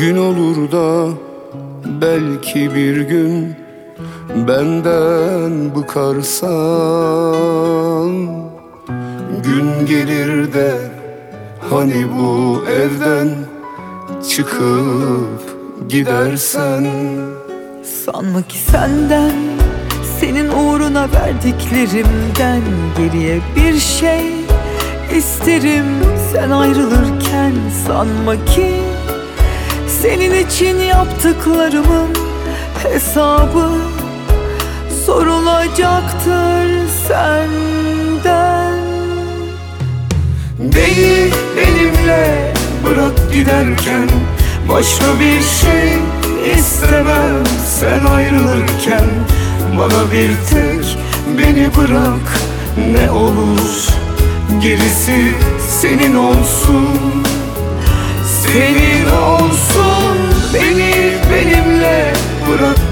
Gün olur da belki bir gün benden bıkarsan. Gün gelir de hani bu evden çıkıp gidersen. Sanma ki senden Senin uğruna verdiklerimden Geriye bir şey isterim. Sen ayrılırken sanma ki Senin için yaptıklarımın hesabı Sorulacaktır senden. Beni benimle bırak giderken Başka bir şey istemem Sen ayrılırken. Bana bir tek beni bırak Ne olur. Gerisi senin olsun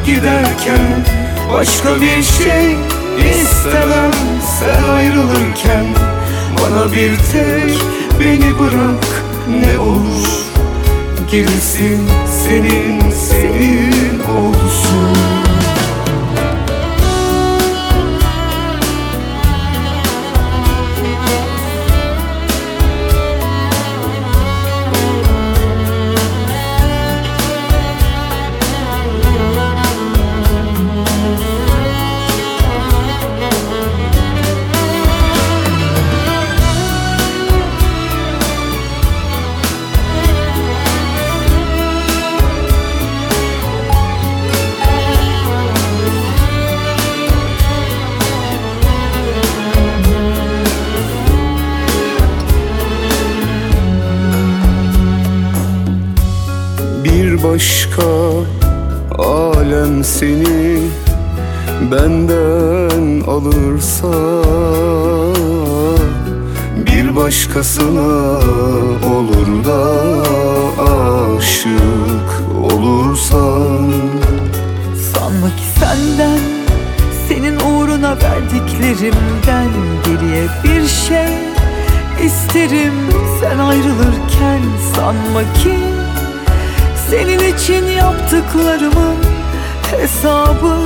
giderken Başka bir şey istemem. Sen ayrılırken Bana bir tek beni bırak ne olur. Gerisi senin senin olsun başka alem seni benden alırsa Bir başkasına olur da aşık olursan. Sanma ki senden Senin uğruna verdiklerimden Geriye bir şey isterim. Sen ayrılırken sanma ki Senin için yaptıklarımın hesabı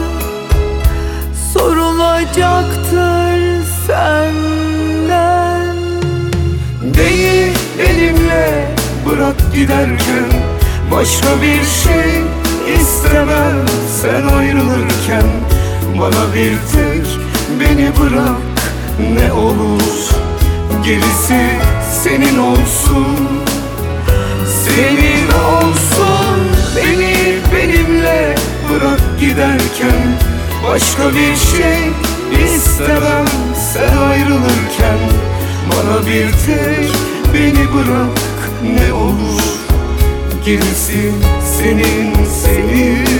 Sorulacaktır senden. Beni benimle bırak giderken Başka bir şey istemem Sen ayrılırken. Bana bir tek beni bırak Ne olur. Gerisi senin olsun. Senin giderken Başka bir şey istemem. Sen ayrılırken Bana bir tek beni bırak ne olur. Gerisi senin senin